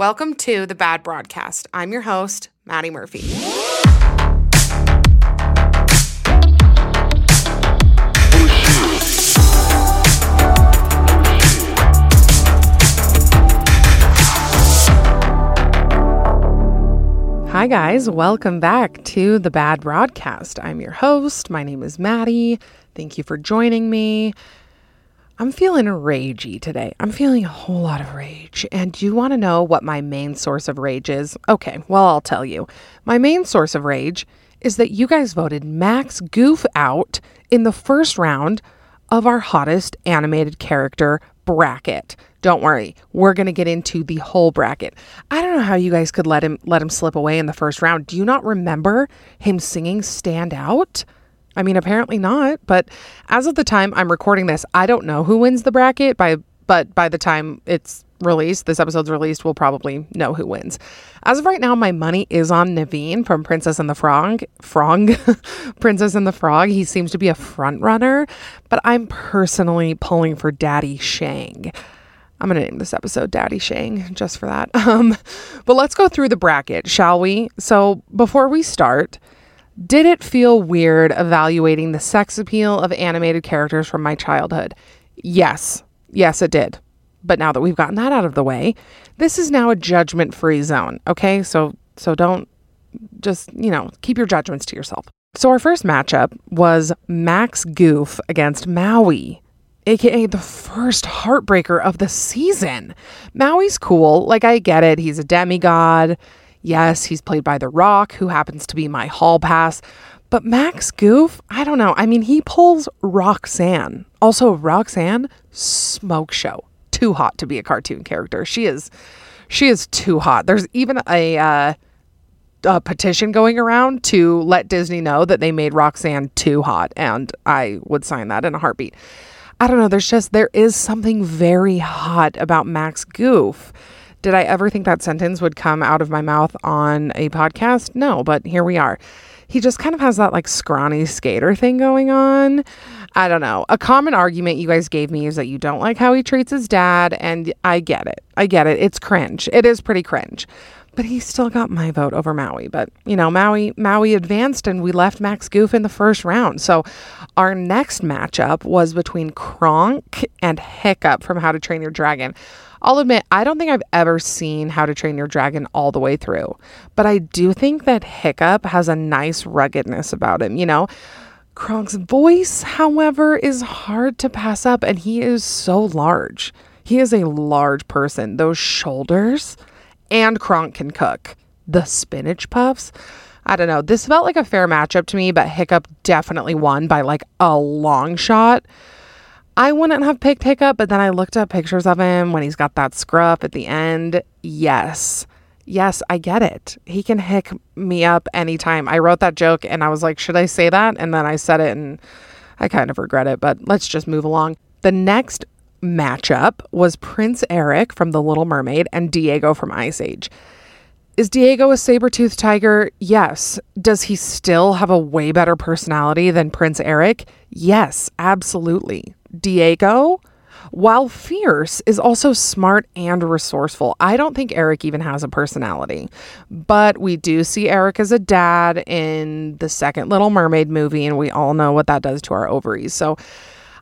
Welcome to the Bad Broadcast. I'm your host, Maddie Murphy. Hi, guys. Welcome back to the Bad Broadcast. I'm your host. My name is Maddie. Thank you for joining me. I'm feeling ragey today. I'm feeling a whole lot of rage. And do you want to know what my main source of rage is? Okay, well, I'll tell you. My main source of rage is that you guys voted Max Goof out in the first round of our hottest animated character bracket. Don't worry, we're going to get into the whole bracket. I don't know how you guys could let him let him slip away in the first round. Do you not remember him singing Stand Out? I mean, apparently not, but as of the time I'm recording this, I don't know who wins the bracket by but by the time it's released, this episode's released, we'll probably know who wins. As of right now, my money is on Naveen from Princess and the Frog. Frog, Princess and the Frog. He seems to be a front runner, but I'm personally pulling for Daddy Shang. I'm going to name this episode Daddy Shang just for that. Um, but let's go through the bracket, shall we? So before we start, did it feel weird evaluating the sex appeal of animated characters from my childhood? Yes. Yes, it did. But now that we've gotten that out of the way, this is now a judgment-free zone, okay? So so don't just, you know, keep your judgments to yourself. So our first matchup was Max Goof against Maui aka the first heartbreaker of the season. Maui's cool. Like, I get it. He's a demigod. Yes, he's played by The Rock, who happens to be my hall pass. But Max Goof, I don't know. I mean, he pulls Roxanne. Also, Roxanne, smoke show. Too hot to be a cartoon character. She is, she is too hot. There's even a, uh, a petition going around to let Disney know that they made Roxanne too hot, and I would sign that in a heartbeat. I don't know. There's just, there is something very hot about Max Goof. Did I ever think that sentence would come out of my mouth on a podcast? No, but here we are. He just kind of has that like scrawny skater thing going on. I don't know. A common argument you guys gave me is that you don't like how he treats his dad, and I get it. I get it. It's cringe. It is pretty cringe but he still got my vote over Maui. But you know, Maui Maui advanced and we left Max Goof in the first round. So our next matchup was between Kronk and Hiccup from How to Train Your Dragon. I'll admit, I don't think I've ever seen How to Train Your Dragon all the way through, but I do think that Hiccup has a nice ruggedness about him, you know? Kronk's voice, however, is hard to pass up, and he is so large. He is a large person. Those shoulders, and Kronk can cook. The spinach puffs. I don't know. This felt like a fair matchup to me, but Hiccup definitely won by like a long shot. I wouldn't have picked Hiccup, but then I looked up pictures of him when he's got that scruff at the end. Yes. Yes, I get it. He can hick me up anytime. I wrote that joke and I was like, should I say that? And then I said it and I kind of regret it, but let's just move along. The next matchup was Prince Eric from The Little Mermaid and Diego from Ice Age. Is Diego a saber-toothed tiger? Yes. Does he still have a way better personality than Prince Eric? Yes, absolutely. Diego, while fierce, is also smart and resourceful. I don't think Eric even has a personality, but we do see Eric as a dad in the second Little Mermaid movie, and we all know what that does to our ovaries. So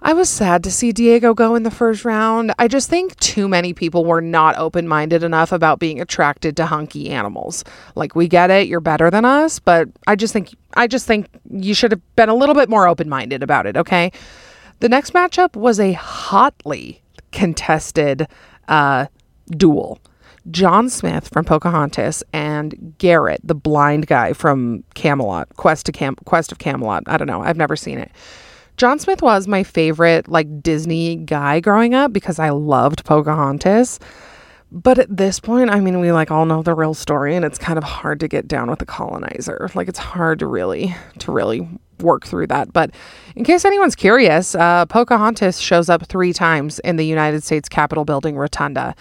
I was sad to see Diego go in the first round. I just think too many people were not open minded enough about being attracted to hunky animals. Like we get it, you're better than us, but I just think I just think you should have been a little bit more open minded about it, okay? The next matchup was a hotly contested uh, duel. John Smith from Pocahontas and Garrett, the blind guy from Camelot, Quest to Cam- Quest of Camelot. I don't know. I've never seen it. John Smith was my favorite like Disney guy growing up because I loved Pocahontas. But at this point, I mean, we like all know the real story and it's kind of hard to get down with the colonizer. Like it's hard to really to really work through that. But in case anyone's curious, uh, Pocahontas shows up three times in the United States Capitol building rotunda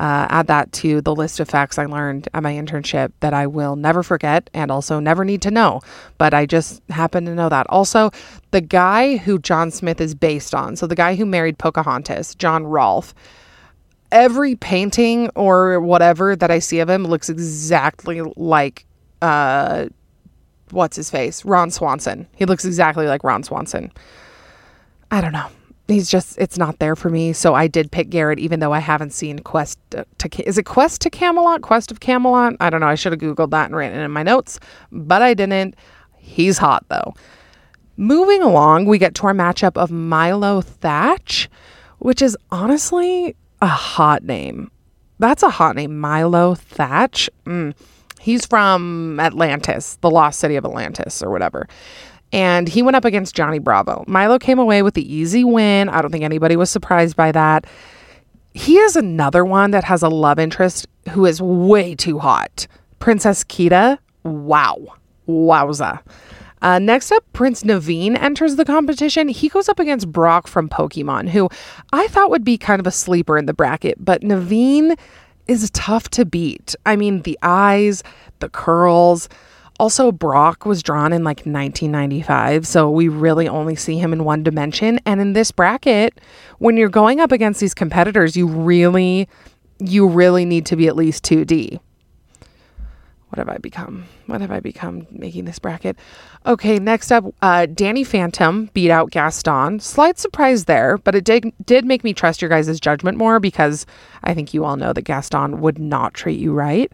uh, add that to the list of facts I learned at my internship that I will never forget and also never need to know. But I just happen to know that. Also, the guy who John Smith is based on, so the guy who married Pocahontas, John Rolfe, every painting or whatever that I see of him looks exactly like uh, what's his face? Ron Swanson. He looks exactly like Ron Swanson. I don't know he's just it's not there for me. So I did pick Garrett, even though I haven't seen Quest to is it Quest to Camelot? Quest of Camelot? I don't know. I should have googled that and written it in my notes, but I didn't. He's hot though. Moving along, we get to our matchup of Milo Thatch, which is honestly a hot name. That's a hot name, Milo Thatch. Mm. He's from Atlantis, the lost city of Atlantis, or whatever and he went up against Johnny Bravo. Milo came away with the easy win. I don't think anybody was surprised by that. He is another one that has a love interest who is way too hot. Princess Kida. Wow. Wowza. Uh, next up, Prince Naveen enters the competition. He goes up against Brock from Pokemon, who I thought would be kind of a sleeper in the bracket, but Naveen is tough to beat. I mean, the eyes, the curls, also, Brock was drawn in like 1995, so we really only see him in one dimension. And in this bracket, when you're going up against these competitors, you really, you really need to be at least 2D. What have I become? What have I become making this bracket? Okay, next up, uh, Danny Phantom beat out Gaston. Slight surprise there, but it did did make me trust your guys' judgment more because I think you all know that Gaston would not treat you right.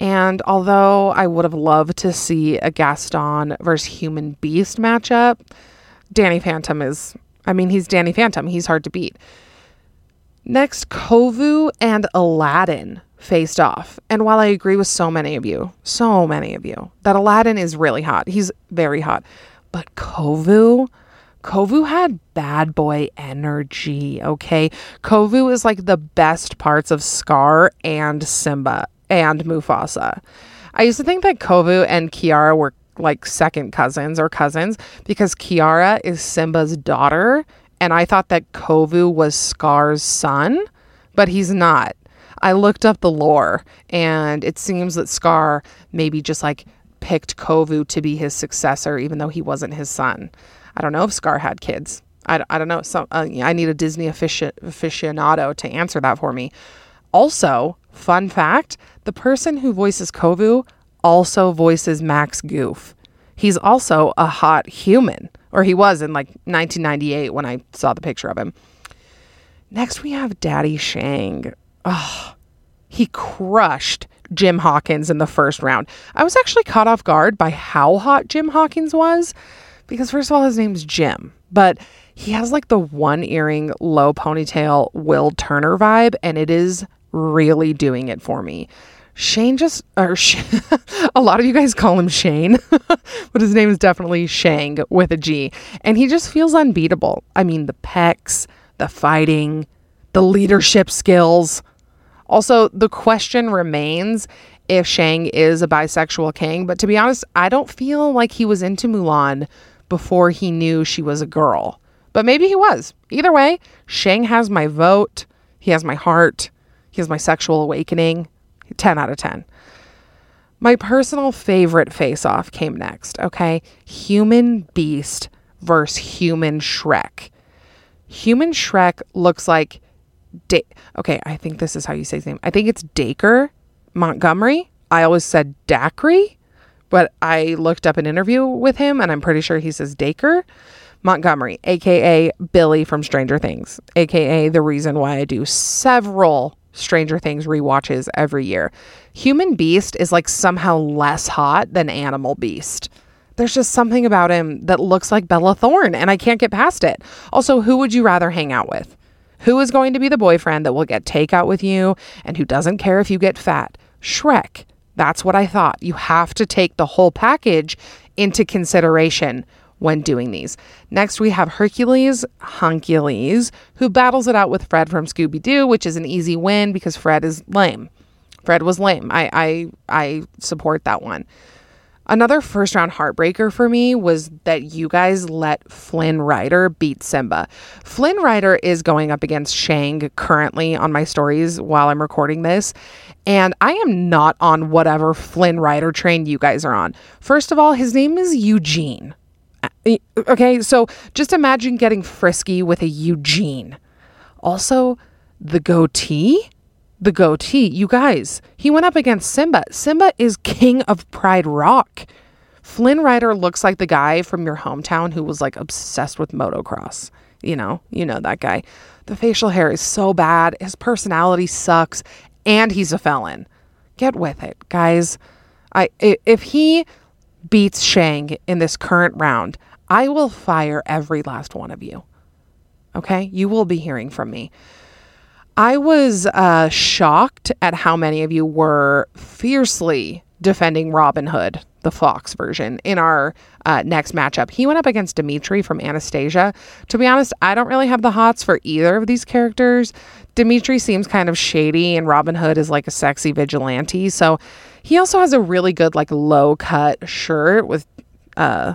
And although I would have loved to see a Gaston versus Human Beast matchup, Danny Phantom is, I mean, he's Danny Phantom. He's hard to beat. Next, Kovu and Aladdin faced off. And while I agree with so many of you, so many of you, that Aladdin is really hot, he's very hot. But Kovu, Kovu had bad boy energy, okay? Kovu is like the best parts of Scar and Simba and Mufasa. I used to think that Kovu and Kiara were like second cousins or cousins because Kiara is Simba's daughter and I thought that Kovu was Scar's son, but he's not. I looked up the lore and it seems that Scar maybe just like picked Kovu to be his successor even though he wasn't his son. I don't know if Scar had kids. I, I don't know. So, uh, I need a Disney aficionado to answer that for me. Also, fun fact the person who voices Kovu also voices Max Goof. He's also a hot human, or he was in like 1998 when I saw the picture of him. Next, we have Daddy Shang. Oh, he crushed Jim Hawkins in the first round. I was actually caught off guard by how hot Jim Hawkins was because, first of all, his name's Jim, but he has like the one earring, low ponytail Will Turner vibe, and it is really doing it for me. Shane just, or a lot of you guys call him Shane, but his name is definitely Shang with a G. And he just feels unbeatable. I mean, the pecs, the fighting, the leadership skills. Also, the question remains if Shang is a bisexual king, but to be honest, I don't feel like he was into Mulan before he knew she was a girl. But maybe he was. Either way, Shang has my vote, he has my heart. He my sexual awakening. 10 out of 10. My personal favorite face off came next, okay? Human Beast versus Human Shrek. Human Shrek looks like. Da- okay, I think this is how you say his name. I think it's Dacre Montgomery. I always said Dacre, but I looked up an interview with him and I'm pretty sure he says Dacre. Montgomery, aka Billy from Stranger Things, aka the reason why I do several Stranger Things rewatches every year. Human Beast is like somehow less hot than Animal Beast. There's just something about him that looks like Bella Thorne, and I can't get past it. Also, who would you rather hang out with? Who is going to be the boyfriend that will get takeout with you and who doesn't care if you get fat? Shrek. That's what I thought. You have to take the whole package into consideration when doing these. Next, we have Hercules Huncules, who battles it out with Fred from Scooby Doo, which is an easy win because Fred is lame. Fred was lame. I I I support that one. Another first round heartbreaker for me was that you guys let Flynn Rider beat Simba. Flynn Rider is going up against Shang currently on my stories while I'm recording this. And I am not on whatever Flynn Rider train you guys are on. First of all, his name is Eugene. Uh, okay, so just imagine getting frisky with a Eugene. Also, the goatee the goatee. You guys, he went up against Simba. Simba is king of Pride Rock. Flynn Rider looks like the guy from your hometown who was like obsessed with motocross. You know, you know that guy. The facial hair is so bad. His personality sucks, and he's a felon. Get with it, guys. I if he beats Shang in this current round, I will fire every last one of you. Okay? You will be hearing from me. I was uh, shocked at how many of you were fiercely defending Robin Hood, the Fox version, in our uh, next matchup. He went up against Dimitri from Anastasia. To be honest, I don't really have the hots for either of these characters. Dimitri seems kind of shady, and Robin Hood is like a sexy vigilante. So he also has a really good, like, low cut shirt with, uh,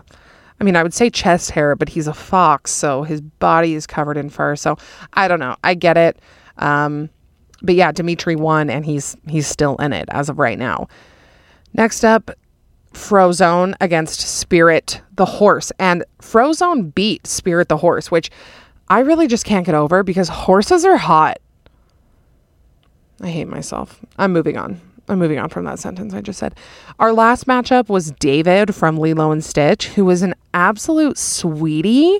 I mean, I would say chest hair, but he's a fox, so his body is covered in fur. So I don't know. I get it. Um, but yeah, Dimitri won, and he's he's still in it as of right now. Next up, Frozone against Spirit the horse, and Frozone beat Spirit the horse, which I really just can't get over because horses are hot. I hate myself. I'm moving on. I'm moving on from that sentence I just said. Our last matchup was David from Lilo and Stitch, who was an absolute sweetie,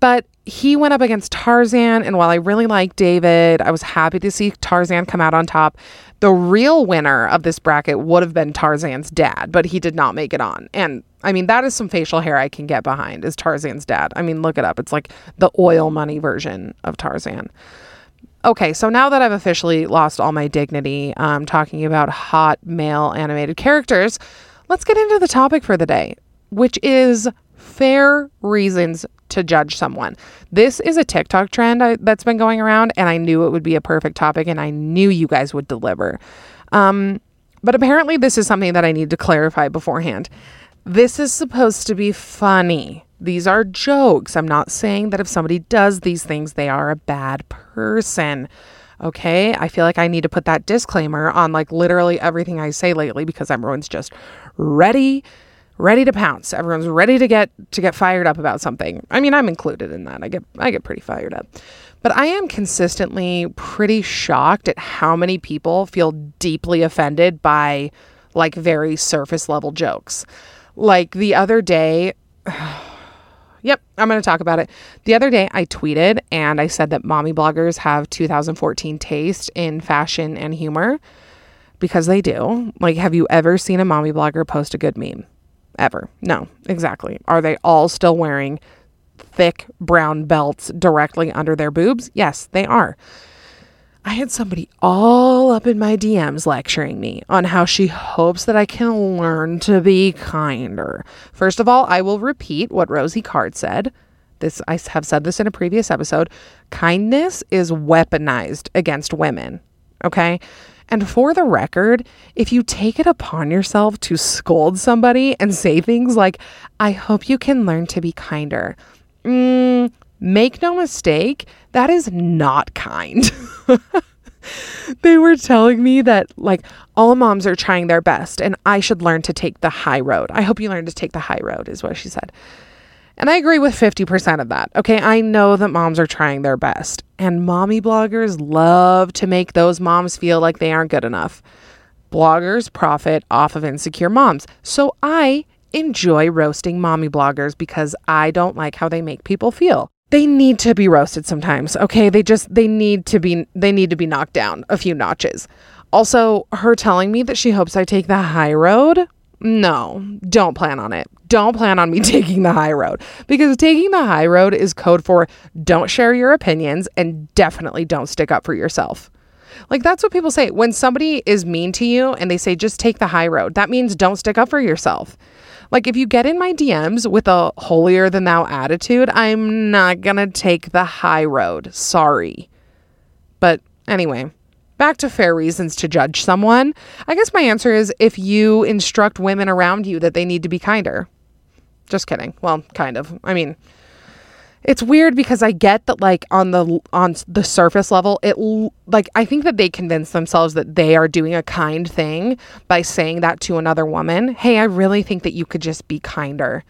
but he went up against Tarzan, and while I really like David, I was happy to see Tarzan come out on top. The real winner of this bracket would have been Tarzan's dad, but he did not make it on. And I mean, that is some facial hair I can get behind, is Tarzan's dad. I mean, look it up. It's like the oil money version of Tarzan. Okay, so now that I've officially lost all my dignity um, talking about hot male animated characters, let's get into the topic for the day, which is fair reasons to judge someone. This is a TikTok trend I, that's been going around, and I knew it would be a perfect topic, and I knew you guys would deliver. Um, but apparently, this is something that I need to clarify beforehand. This is supposed to be funny. These are jokes. I'm not saying that if somebody does these things, they are a bad person. Okay. I feel like I need to put that disclaimer on like literally everything I say lately because everyone's just ready ready to pounce. Everyone's ready to get to get fired up about something. I mean, I'm included in that. I get I get pretty fired up. But I am consistently pretty shocked at how many people feel deeply offended by like very surface level jokes. Like the other day Yep, I'm going to talk about it. The other day I tweeted and I said that mommy bloggers have 2014 taste in fashion and humor because they do. Like have you ever seen a mommy blogger post a good meme? Ever. No, exactly. Are they all still wearing thick brown belts directly under their boobs? Yes, they are. I had somebody all up in my DMs lecturing me on how she hopes that I can learn to be kinder. First of all, I will repeat what Rosie Card said. This I have said this in a previous episode. Kindness is weaponized against women. Okay? And for the record, if you take it upon yourself to scold somebody and say things like, I hope you can learn to be kinder, mm, make no mistake, that is not kind. they were telling me that like all moms are trying their best and I should learn to take the high road. I hope you learn to take the high road, is what she said. And I agree with 50% of that. Okay, I know that moms are trying their best, and mommy bloggers love to make those moms feel like they aren't good enough. Bloggers profit off of insecure moms. So I enjoy roasting mommy bloggers because I don't like how they make people feel. They need to be roasted sometimes. Okay, they just they need to be they need to be knocked down a few notches. Also, her telling me that she hopes I take the high road. No, don't plan on it. Don't plan on me taking the high road because taking the high road is code for don't share your opinions and definitely don't stick up for yourself. Like that's what people say. When somebody is mean to you and they say just take the high road, that means don't stick up for yourself. Like if you get in my DMs with a holier than thou attitude, I'm not going to take the high road. Sorry. But anyway, back to fair reasons to judge someone. I guess my answer is if you instruct women around you that they need to be kinder. Just kidding. Well, kind of. I mean, it's weird because I get that like on the on the surface level it like I think that they convince themselves that they are doing a kind thing by saying that to another woman. Hey, I really think that you could just be kinder.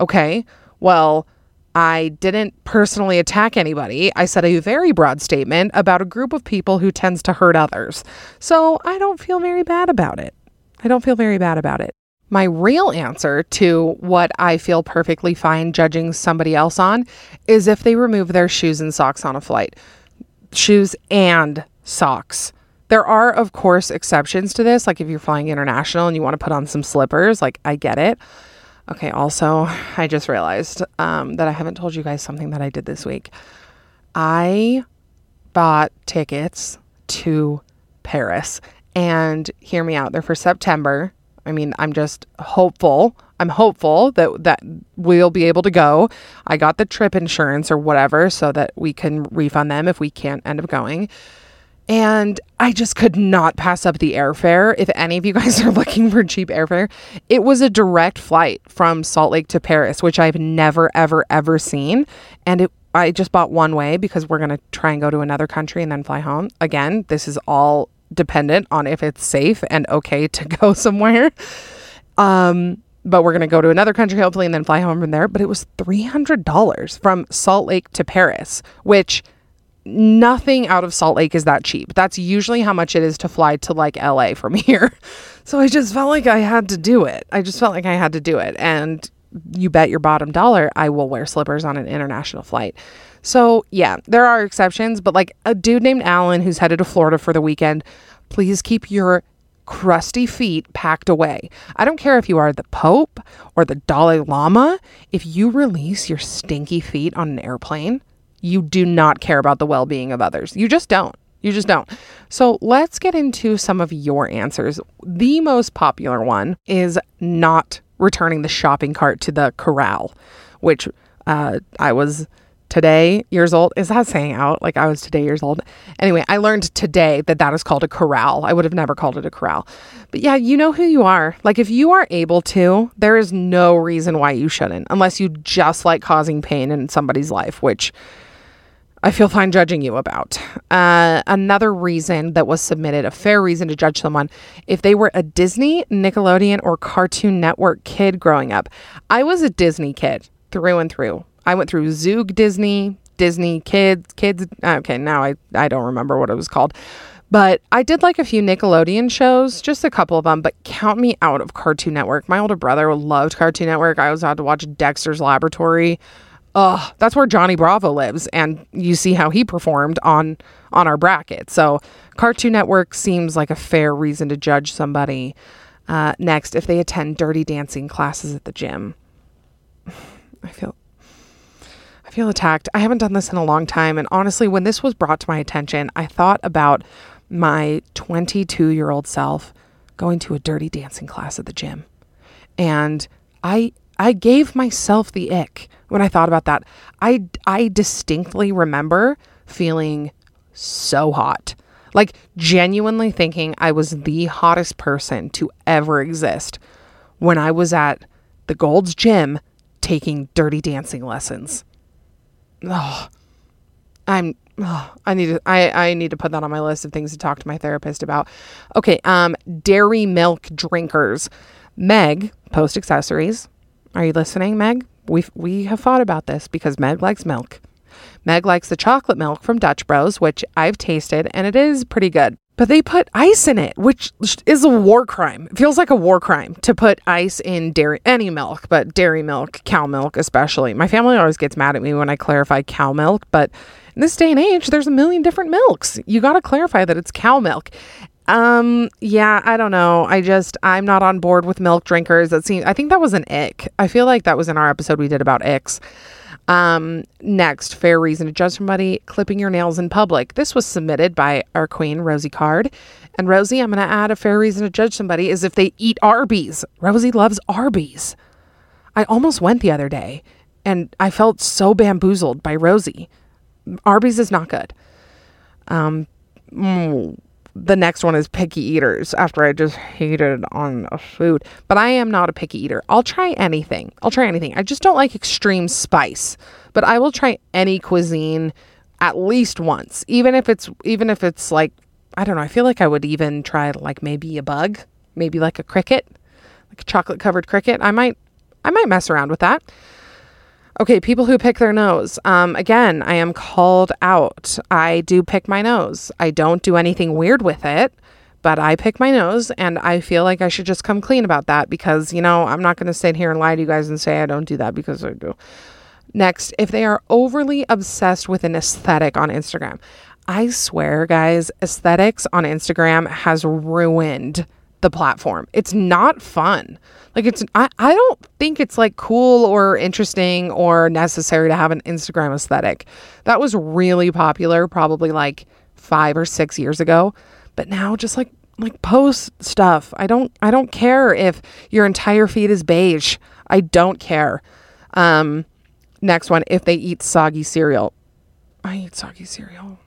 Okay? Well, I didn't personally attack anybody. I said a very broad statement about a group of people who tends to hurt others. So, I don't feel very bad about it. I don't feel very bad about it. My real answer to what I feel perfectly fine judging somebody else on is if they remove their shoes and socks on a flight. Shoes and socks. There are, of course, exceptions to this. Like if you're flying international and you want to put on some slippers, like I get it. Okay, also, I just realized um, that I haven't told you guys something that I did this week. I bought tickets to Paris. And hear me out, they're for September. I mean, I'm just hopeful. I'm hopeful that that we'll be able to go. I got the trip insurance or whatever so that we can refund them if we can't end up going. And I just could not pass up the airfare. If any of you guys are looking for cheap airfare, it was a direct flight from Salt Lake to Paris, which I've never, ever, ever seen. And it, I just bought one way because we're going to try and go to another country and then fly home. Again, this is all dependent on if it's safe and okay to go somewhere. Um, but we're going to go to another country hopefully and then fly home from there. But it was $300 from Salt Lake to Paris, which nothing out of Salt Lake is that cheap. That's usually how much it is to fly to like LA from here. So I just felt like I had to do it. I just felt like I had to do it. And you bet your bottom dollar I will wear slippers on an international flight. So, yeah, there are exceptions, but like a dude named Alan who's headed to Florida for the weekend, please keep your crusty feet packed away. I don't care if you are the Pope or the Dalai Lama, if you release your stinky feet on an airplane, you do not care about the well being of others. You just don't. You just don't. So let's get into some of your answers. The most popular one is not returning the shopping cart to the corral, which uh, I was today years old. Is that saying out? Like I was today years old. Anyway, I learned today that that is called a corral. I would have never called it a corral. But yeah, you know who you are. Like if you are able to, there is no reason why you shouldn't, unless you just like causing pain in somebody's life, which I feel fine judging you about. Uh, another reason that was submitted, a fair reason to judge someone, if they were a Disney, Nickelodeon, or Cartoon Network kid growing up. I was a Disney kid through and through. I went through Zoog Disney, Disney Kids, Kids. Okay, now I, I don't remember what it was called. But I did like a few Nickelodeon shows, just a couple of them, but count me out of Cartoon Network. My older brother loved Cartoon Network. I was had to watch Dexter's Laboratory. Ugh, that's where Johnny Bravo lives, and you see how he performed on on our bracket. So Cartoon Network seems like a fair reason to judge somebody. Uh, next, if they attend dirty dancing classes at the gym, I feel I feel attacked. I haven't done this in a long time, and honestly, when this was brought to my attention, I thought about my 22 year old self going to a dirty dancing class at the gym, and I I gave myself the ick when I thought about that. I I distinctly remember feeling so hot. Like genuinely thinking I was the hottest person to ever exist when I was at the Gold's Gym taking dirty dancing lessons. Oh, I'm oh, I need to I, I need to put that on my list of things to talk to my therapist about. Okay, um dairy milk drinkers. Meg, post accessories, are you listening, Meg? We we have thought about this because Meg likes milk. Meg likes the chocolate milk from Dutch Bros, which I've tasted and it is pretty good. but they put ice in it, which is a war crime. It feels like a war crime to put ice in dairy, any milk, but dairy milk, cow milk, especially. My family always gets mad at me when I clarify cow milk, but in this day and age, there's a million different milks. You got to clarify that it's cow milk. Um, yeah, I don't know. I just, I'm not on board with milk drinkers. That seems, I think that was an ick. I feel like that was in our episode we did about icks. Um, next, fair reason to judge somebody clipping your nails in public. This was submitted by our queen, Rosie Card. And Rosie, I'm going to add a fair reason to judge somebody is if they eat Arby's. Rosie loves Arby's. I almost went the other day and I felt so bamboozled by Rosie. Arby's is not good. Um, mm, the next one is picky eaters after I just hated on a food. But I am not a picky eater. I'll try anything. I'll try anything. I just don't like extreme spice. But I will try any cuisine at least once. Even if it's even if it's like I don't know, I feel like I would even try like maybe a bug, maybe like a cricket, like a chocolate covered cricket. I might I might mess around with that. Okay, people who pick their nose. Um, again, I am called out. I do pick my nose. I don't do anything weird with it, but I pick my nose, and I feel like I should just come clean about that because, you know, I'm not going to sit here and lie to you guys and say I don't do that because I do. Next, if they are overly obsessed with an aesthetic on Instagram, I swear, guys, aesthetics on Instagram has ruined the platform. It's not fun. Like it's I, I don't think it's like cool or interesting or necessary to have an Instagram aesthetic. That was really popular probably like 5 or 6 years ago, but now just like like post stuff. I don't I don't care if your entire feed is beige. I don't care. Um next one if they eat soggy cereal. I eat soggy cereal.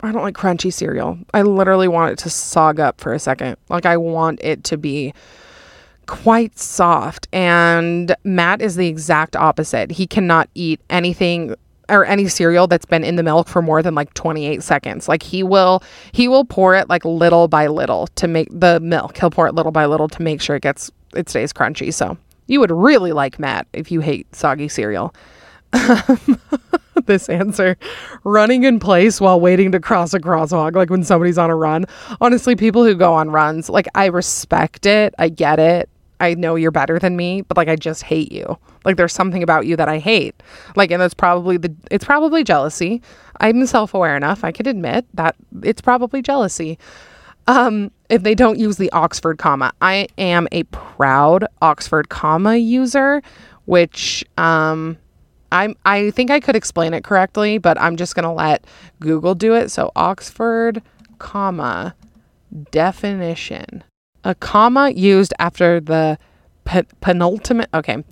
I don't like crunchy cereal. I literally want it to sog up for a second. Like I want it to be quite soft. And Matt is the exact opposite. He cannot eat anything or any cereal that's been in the milk for more than like 28 seconds. Like he will he will pour it like little by little to make the milk. He'll pour it little by little to make sure it gets it stays crunchy. So you would really like Matt if you hate soggy cereal. this answer running in place while waiting to cross a crosswalk like when somebody's on a run honestly people who go on runs like i respect it i get it I know you're better than me, but like I just hate you. Like there's something about you that I hate. Like and that's probably the it's probably jealousy. I'm self-aware enough I could admit that it's probably jealousy. Um if they don't use the Oxford comma. I am a proud Oxford comma user, which um I'm I think I could explain it correctly, but I'm just going to let Google do it. So Oxford comma definition a comma used after the penultimate. Okay,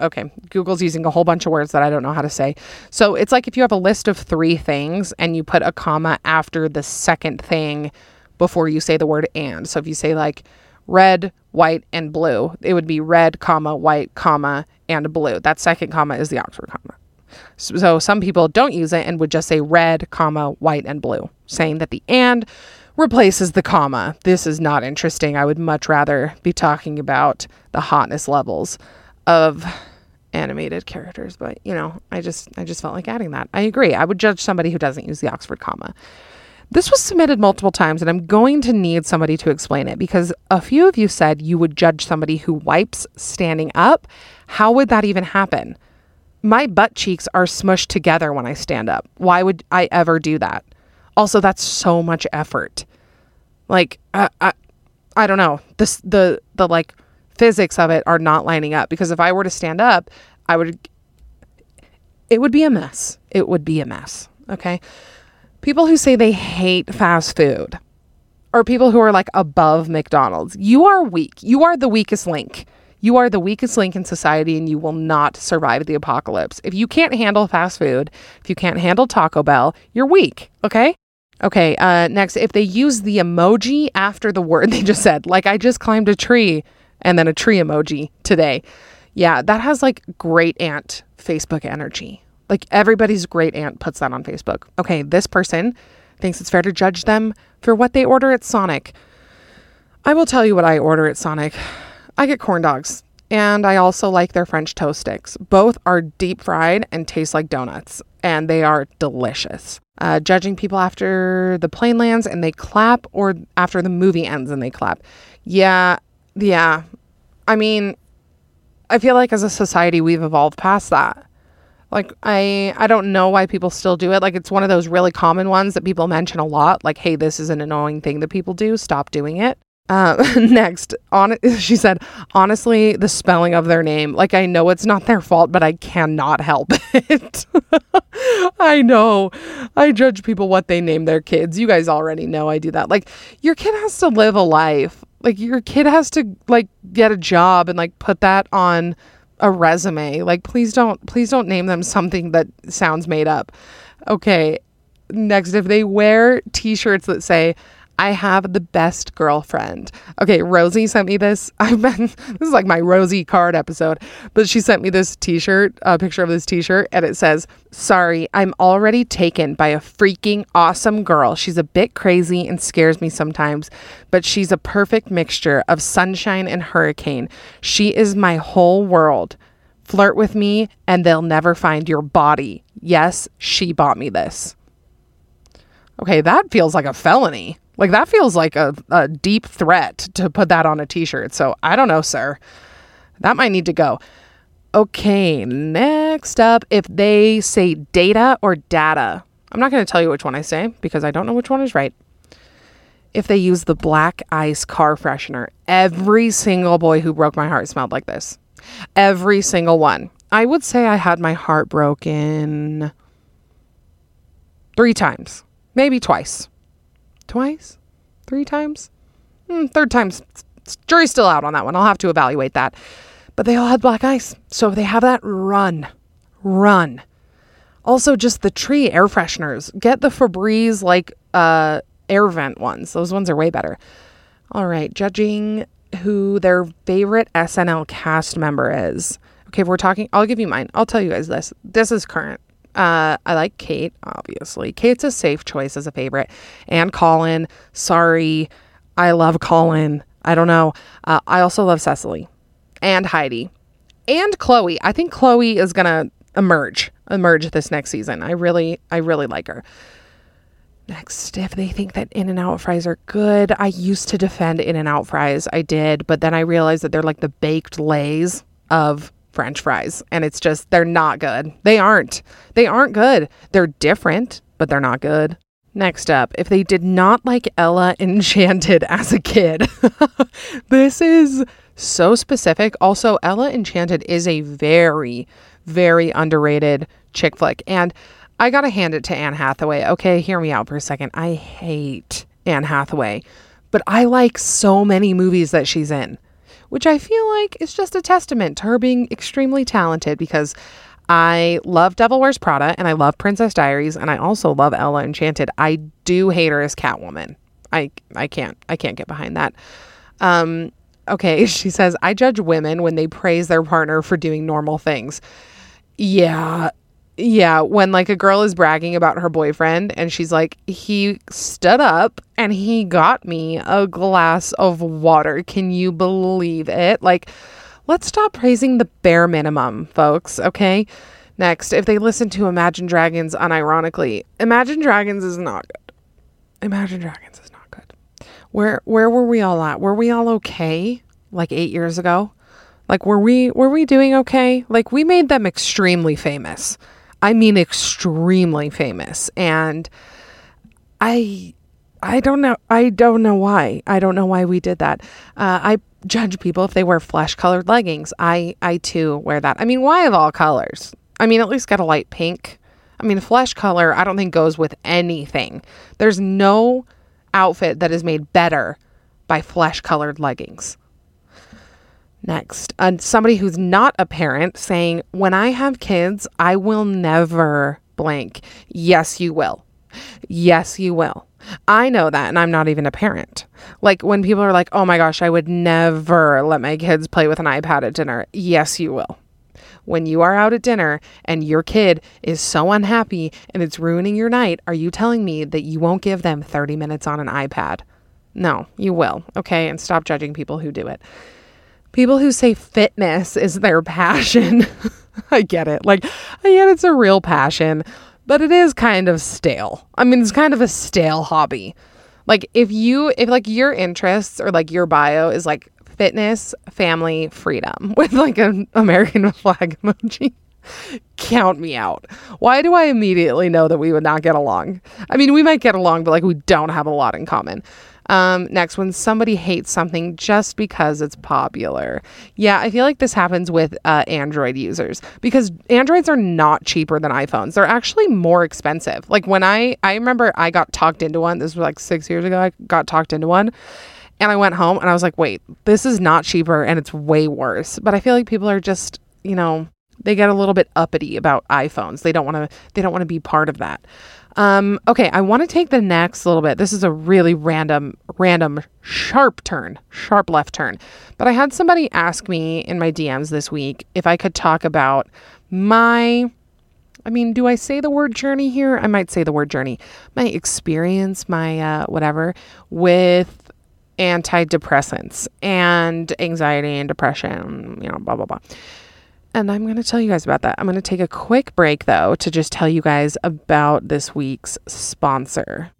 okay. Google's using a whole bunch of words that I don't know how to say. So it's like if you have a list of three things and you put a comma after the second thing before you say the word and. So if you say like red, white, and blue, it would be red, comma, white, comma, and blue. That second comma is the Oxford comma. So some people don't use it and would just say red, comma, white, and blue, saying that the and replaces the comma. This is not interesting. I would much rather be talking about the hotness levels of animated characters, but you know, I just I just felt like adding that. I agree. I would judge somebody who doesn't use the Oxford comma. This was submitted multiple times and I'm going to need somebody to explain it because a few of you said you would judge somebody who wipes standing up. How would that even happen? My butt cheeks are smushed together when I stand up. Why would I ever do that? Also, that's so much effort. Like, I, I, I don't know. This the the like physics of it are not lining up because if I were to stand up, I would. It would be a mess. It would be a mess. Okay. People who say they hate fast food or people who are like above McDonald's, you are weak. You are the weakest link. You are the weakest link in society and you will not survive the apocalypse. If you can't handle fast food, if you can't handle Taco Bell, you're weak. Okay. Okay, uh, next, if they use the emoji after the word they just said, like I just climbed a tree and then a tree emoji today. Yeah, that has like great aunt Facebook energy. Like everybody's great aunt puts that on Facebook. Okay, this person thinks it's fair to judge them for what they order at Sonic. I will tell you what I order at Sonic. I get corn dogs and I also like their French toast sticks. Both are deep fried and taste like donuts and they are delicious. Uh, judging people after the plane lands and they clap, or after the movie ends and they clap. Yeah, yeah. I mean, I feel like as a society we've evolved past that. Like I I don't know why people still do it. Like it's one of those really common ones that people mention a lot. Like, hey, this is an annoying thing that people do. Stop doing it. Uh, next, on she said, honestly, the spelling of their name, like I know it's not their fault, but I cannot help it. I know. I judge people what they name their kids. You guys already know I do that. Like your kid has to live a life. Like your kid has to like get a job and like put that on a resume. Like please don't please don't name them something that sounds made up. Okay. Next, if they wear t-shirts that say I have the best girlfriend. Okay, Rosie sent me this. I've been this is like my Rosie card episode, but she sent me this t-shirt, a picture of this t-shirt, and it says, "Sorry, I'm already taken by a freaking awesome girl. She's a bit crazy and scares me sometimes, but she's a perfect mixture of sunshine and hurricane. She is my whole world. Flirt with me and they'll never find your body. Yes, she bought me this." Okay, that feels like a felony. Like that feels like a, a deep threat to put that on a t shirt. So I don't know, sir. That might need to go. Okay, next up, if they say data or data, I'm not going to tell you which one I say because I don't know which one is right. If they use the black ice car freshener, every single boy who broke my heart smelled like this. Every single one. I would say I had my heart broken three times, maybe twice twice, three times, mm, third time's jury's still out on that one. I'll have to evaluate that. But they all had black ice, so if they have that, run, run. Also, just the tree air fresheners. Get the Febreze like uh, air vent ones. Those ones are way better. All right, judging who their favorite SNL cast member is. Okay, if we're talking, I'll give you mine. I'll tell you guys this. This is current. Uh, I like Kate, obviously. Kate's a safe choice as a favorite. And Colin, sorry. I love Colin. I don't know. Uh, I also love Cecily and Heidi and Chloe. I think Chloe is going to emerge, emerge this next season. I really, I really like her. Next, if they think that In and Out fries are good, I used to defend In and Out fries. I did, but then I realized that they're like the baked lays of french fries and it's just they're not good. They aren't. They aren't good. They're different, but they're not good. Next up, if they did not like Ella Enchanted as a kid. this is so specific. Also, Ella Enchanted is a very very underrated chick flick and I got to hand it to Anne Hathaway. Okay, hear me out for a second. I hate Anne Hathaway, but I like so many movies that she's in which I feel like is just a testament to her being extremely talented because I love Devil Wears Prada and I love Princess Diaries and I also love Ella Enchanted. I do hate her as Catwoman. I I can't I can't get behind that. Um okay, she says I judge women when they praise their partner for doing normal things. Yeah, yeah, when like a girl is bragging about her boyfriend and she's like, he stood up and he got me a glass of water. Can you believe it? Like, let's stop praising the bare minimum, folks, okay? Next, if they listen to Imagine Dragons unironically, Imagine Dragons is not good. Imagine Dragons is not good. Where where were we all at? Were we all okay like 8 years ago? Like were we were we doing okay? Like we made them extremely famous. I mean extremely famous. And I I don't know I don't know why. I don't know why we did that. Uh, I judge people if they wear flesh colored leggings. I I too wear that. I mean, why of all colors? I mean, at least get a light pink. I mean, flesh color I don't think goes with anything. There's no outfit that is made better by flesh colored leggings. Next, uh, somebody who's not a parent saying, When I have kids, I will never blank. Yes, you will. Yes, you will. I know that, and I'm not even a parent. Like when people are like, oh my gosh, I would never let my kids play with an iPad at dinner. Yes, you will. When you are out at dinner and your kid is so unhappy and it's ruining your night, are you telling me that you won't give them 30 minutes on an iPad? No, you will. Okay. And stop judging people who do it. People who say fitness is their passion. I get it. Like, I get it's a real passion, but it is kind of stale. I mean, it's kind of a stale hobby. Like if you if like your interests or like your bio is like fitness, family, freedom with like an American flag emoji. Count me out. Why do I immediately know that we would not get along? I mean, we might get along, but like we don't have a lot in common. Um, next, when somebody hates something just because it's popular. Yeah, I feel like this happens with uh, Android users because Androids are not cheaper than iPhones. They're actually more expensive. Like when I, I remember I got talked into one. This was like six years ago. I got talked into one. And I went home and I was like, wait, this is not cheaper and it's way worse. But I feel like people are just, you know, they get a little bit uppity about iPhones. They don't want to they don't want to be part of that. Um, okay, I want to take the next little bit. This is a really random, random, sharp turn, sharp left turn. But I had somebody ask me in my DMs this week if I could talk about my, I mean, do I say the word journey here? I might say the word journey. My experience, my uh, whatever, with antidepressants and anxiety and depression, you know, blah, blah, blah. And I'm going to tell you guys about that. I'm going to take a quick break, though, to just tell you guys about this week's sponsor.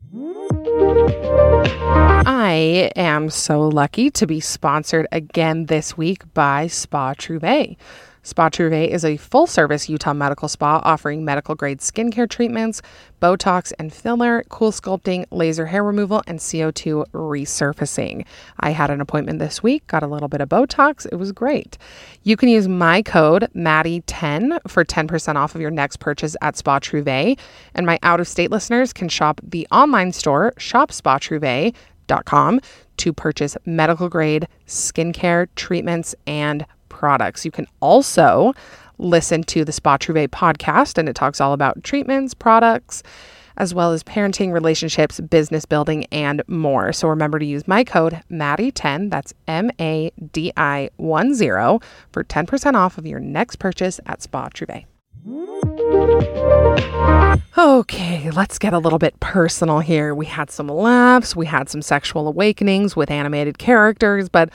I am so lucky to be sponsored again this week by Spa Trouvé. Spa Trouvé is a full service Utah medical spa offering medical grade skincare treatments, Botox and filler, cool sculpting, laser hair removal, and CO2 resurfacing. I had an appointment this week, got a little bit of Botox. It was great. You can use my code Maddie10 for 10% off of your next purchase at Spa Trouvé. And my out of state listeners can shop the online store, shopspatrouvé.com, to purchase medical grade skincare treatments and products. You can also listen to the Spa Trouvé podcast, and it talks all about treatments, products, as well as parenting, relationships, business building, and more. So remember to use my code MADDIE10, that's M A D I 1 0, for 10% off of your next purchase at Spa Trouvé. Okay, let's get a little bit personal here. We had some laughs, we had some sexual awakenings with animated characters, but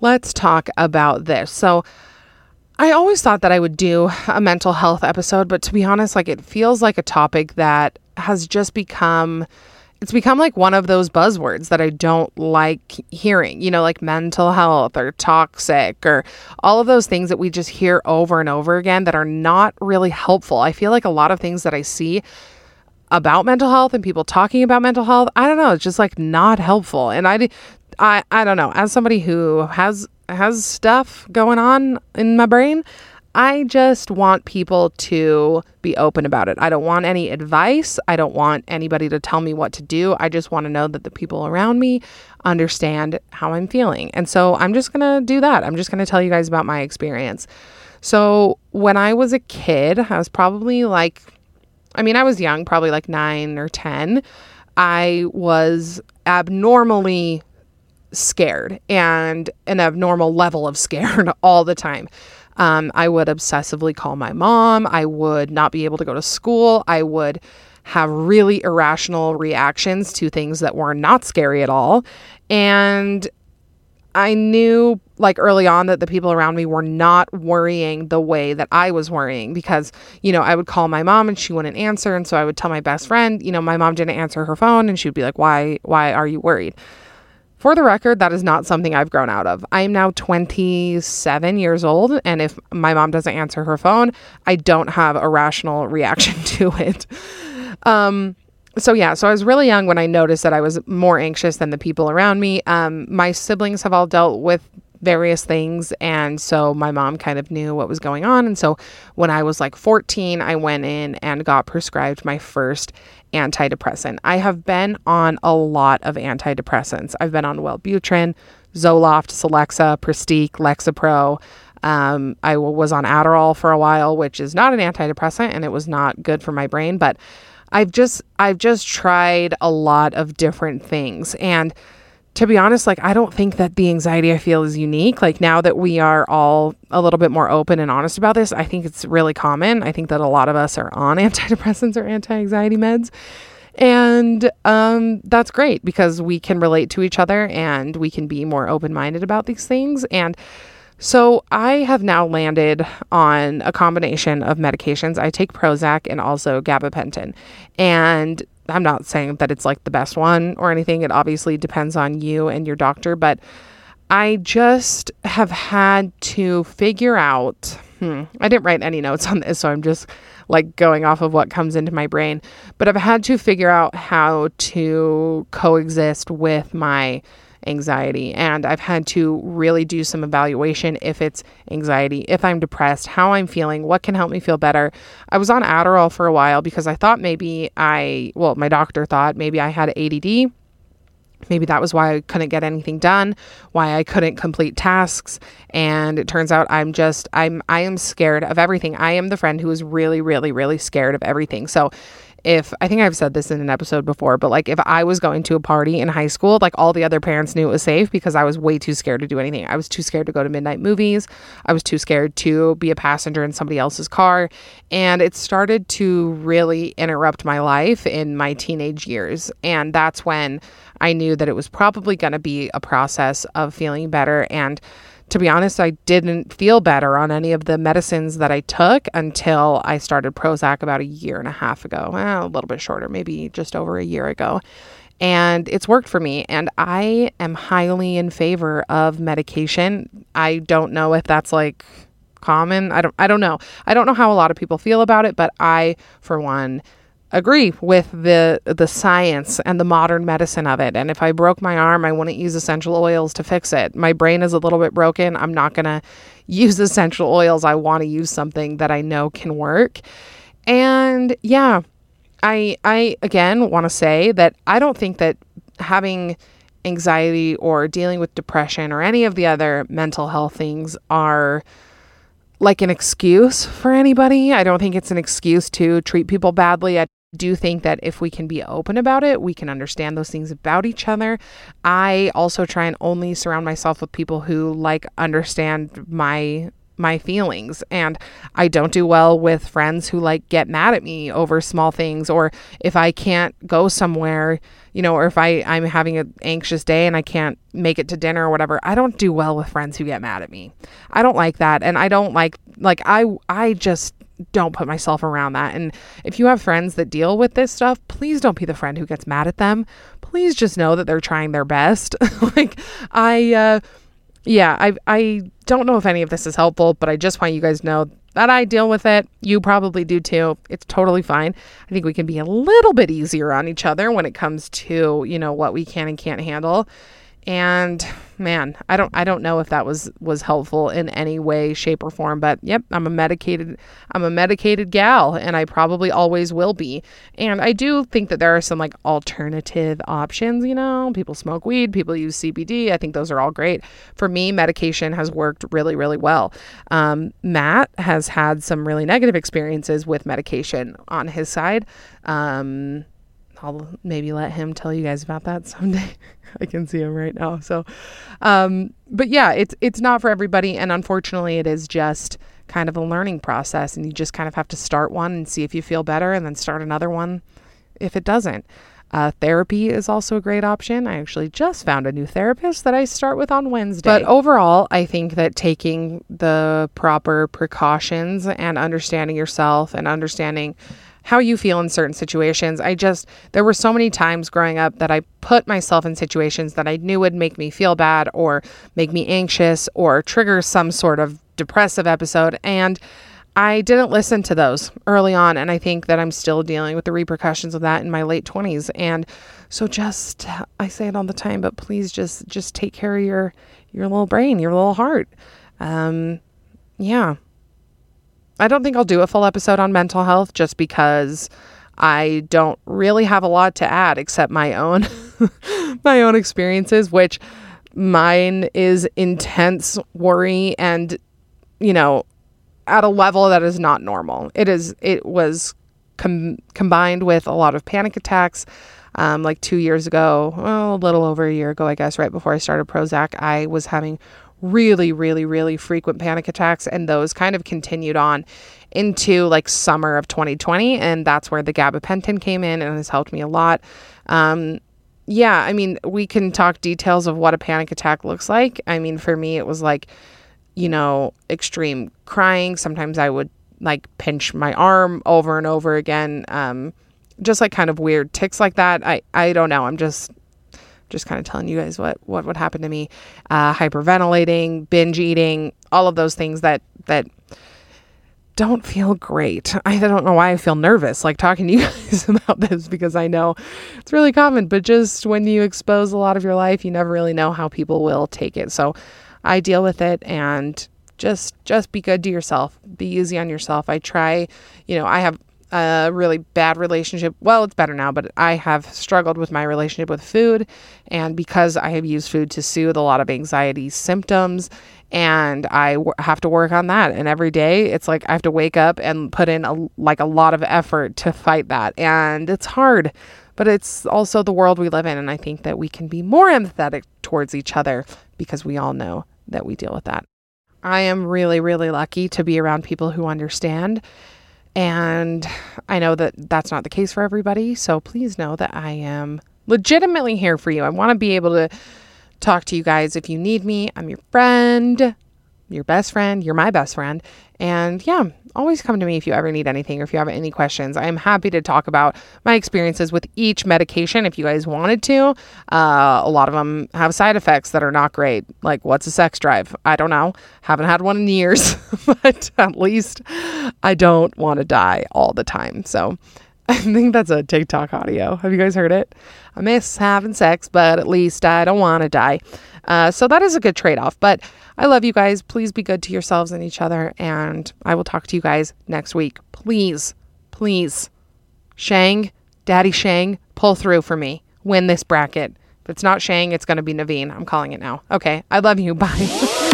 let's talk about this. So, I always thought that I would do a mental health episode, but to be honest, like it feels like a topic that has just become it's become like one of those buzzwords that I don't like hearing, you know, like mental health or toxic or all of those things that we just hear over and over again that are not really helpful. I feel like a lot of things that I see about mental health and people talking about mental health, I don't know, it's just like not helpful. And I I I don't know, as somebody who has has stuff going on in my brain, I just want people to be open about it. I don't want any advice. I don't want anybody to tell me what to do. I just want to know that the people around me understand how I'm feeling. And so I'm just going to do that. I'm just going to tell you guys about my experience. So when I was a kid, I was probably like, I mean, I was young, probably like nine or 10. I was abnormally scared and an abnormal level of scared all the time. Um, I would obsessively call my mom. I would not be able to go to school. I would have really irrational reactions to things that were not scary at all. And I knew like early on that the people around me were not worrying the way that I was worrying because, you know, I would call my mom and she wouldn't answer. And so I would tell my best friend, you know, my mom didn't answer her phone and she'd be like, why, why are you worried? For the record, that is not something I've grown out of. I am now 27 years old, and if my mom doesn't answer her phone, I don't have a rational reaction to it. Um, so yeah, so I was really young when I noticed that I was more anxious than the people around me. Um, my siblings have all dealt with various things. And so my mom kind of knew what was going on. And so when I was like 14, I went in and got prescribed my first antidepressant. I have been on a lot of antidepressants. I've been on Wellbutrin, Zoloft, Celexa, Pristiq, Lexapro. Um, I was on Adderall for a while, which is not an antidepressant and it was not good for my brain, but I've just I've just tried a lot of different things and to be honest, like I don't think that the anxiety I feel is unique. Like now that we are all a little bit more open and honest about this, I think it's really common. I think that a lot of us are on antidepressants or anti-anxiety meds. And um, that's great because we can relate to each other and we can be more open minded about these things. And So I have now landed on a combination of medications. I take Prozac and also gabapentin. And I'm not saying that it's like the best one or anything. It obviously depends on you and your doctor, but I just have had to figure out. Hmm, I didn't write any notes on this, so I'm just like going off of what comes into my brain. But I've had to figure out how to coexist with my anxiety. And I've had to really do some evaluation if it's anxiety, if I'm depressed, how I'm feeling, what can help me feel better. I was on Adderall for a while because I thought maybe I, well, my doctor thought maybe I had ADD Maybe that was why I couldn't get anything done, why I couldn't complete tasks. And it turns out I'm just, I'm, I am scared of everything. I am the friend who is really, really, really scared of everything. So if I think I've said this in an episode before, but like if I was going to a party in high school, like all the other parents knew it was safe because I was way too scared to do anything. I was too scared to go to midnight movies. I was too scared to be a passenger in somebody else's car. And it started to really interrupt my life in my teenage years. And that's when I knew that it was probably going to be a process of feeling better and to be honest, I didn't feel better on any of the medicines that I took until I started Prozac about a year and a half ago. Well, a little bit shorter, maybe just over a year ago. And it's worked for me. And I am highly in favor of medication. I don't know if that's like common. I don't I don't know. I don't know how a lot of people feel about it, but I for one agree with the the science and the modern medicine of it. And if I broke my arm, I wouldn't use essential oils to fix it. My brain is a little bit broken. I'm not going to use essential oils. I want to use something that I know can work. And yeah, I I again want to say that I don't think that having anxiety or dealing with depression or any of the other mental health things are like an excuse for anybody. I don't think it's an excuse to treat people badly. I do think that if we can be open about it, we can understand those things about each other. I also try and only surround myself with people who like understand my my feelings and I don't do well with friends who like get mad at me over small things or if I can't go somewhere, you know, or if I I'm having an anxious day and I can't make it to dinner or whatever. I don't do well with friends who get mad at me. I don't like that and I don't like like I I just don't put myself around that. And if you have friends that deal with this stuff, please don't be the friend who gets mad at them. Please just know that they're trying their best. like I uh yeah, I I don't know if any of this is helpful, but I just want you guys know that I deal with it. You probably do too. It's totally fine. I think we can be a little bit easier on each other when it comes to, you know, what we can and can't handle. And man, I don't I don't know if that was was helpful in any way, shape, or form. But yep, I'm a medicated I'm a medicated gal, and I probably always will be. And I do think that there are some like alternative options. You know, people smoke weed, people use CBD. I think those are all great. For me, medication has worked really, really well. Um, Matt has had some really negative experiences with medication on his side. Um, I'll maybe let him tell you guys about that someday. I can see him right now. So, um, but yeah, it's it's not for everybody, and unfortunately, it is just kind of a learning process, and you just kind of have to start one and see if you feel better, and then start another one if it doesn't. Uh, therapy is also a great option. I actually just found a new therapist that I start with on Wednesday. But overall, I think that taking the proper precautions and understanding yourself and understanding how you feel in certain situations. I just, there were so many times growing up that I put myself in situations that I knew would make me feel bad or make me anxious or trigger some sort of depressive episode. And I didn't listen to those early on. And I think that I'm still dealing with the repercussions of that in my late 20s. And so just, I say it all the time, but please just, just take care of your, your little brain, your little heart. Um, yeah. I don't think I'll do a full episode on mental health just because I don't really have a lot to add except my own my own experiences which mine is intense worry and you know at a level that is not normal. It is it was com- combined with a lot of panic attacks um, like two years ago, well, a little over a year ago, I guess, right before I started Prozac, I was having really, really, really frequent panic attacks, and those kind of continued on into like summer of 2020, and that's where the gabapentin came in and has helped me a lot. Um, yeah, I mean, we can talk details of what a panic attack looks like. I mean, for me, it was like you know, extreme crying. Sometimes I would like pinch my arm over and over again. Um, just like kind of weird ticks like that. I, I don't know. I'm just just kind of telling you guys what what would happen to me. Uh, hyperventilating, binge eating, all of those things that that don't feel great. I don't know why I feel nervous like talking to you guys about this because I know it's really common, but just when you expose a lot of your life, you never really know how people will take it. So I deal with it and just just be good to yourself. Be easy on yourself. I try, you know, I have a really bad relationship. Well, it's better now, but I have struggled with my relationship with food. And because I have used food to soothe a lot of anxiety symptoms, and I w- have to work on that. And every day, it's like I have to wake up and put in a, like a lot of effort to fight that. And it's hard, but it's also the world we live in. And I think that we can be more empathetic towards each other because we all know that we deal with that. I am really, really lucky to be around people who understand and I know that that's not the case for everybody. So please know that I am legitimately here for you. I want to be able to talk to you guys if you need me. I'm your friend, your best friend. You're my best friend. And yeah, always come to me if you ever need anything or if you have any questions. I am happy to talk about my experiences with each medication if you guys wanted to. Uh, a lot of them have side effects that are not great. Like, what's a sex drive? I don't know. Haven't had one in years, but at least I don't want to die all the time. So, I think that's a TikTok audio. Have you guys heard it? I miss having sex, but at least I don't want to die. Uh, so that is a good trade off. But I love you guys. Please be good to yourselves and each other. And I will talk to you guys next week. Please, please, Shang, Daddy Shang, pull through for me. Win this bracket. If it's not Shang, it's going to be Naveen. I'm calling it now. Okay. I love you. Bye.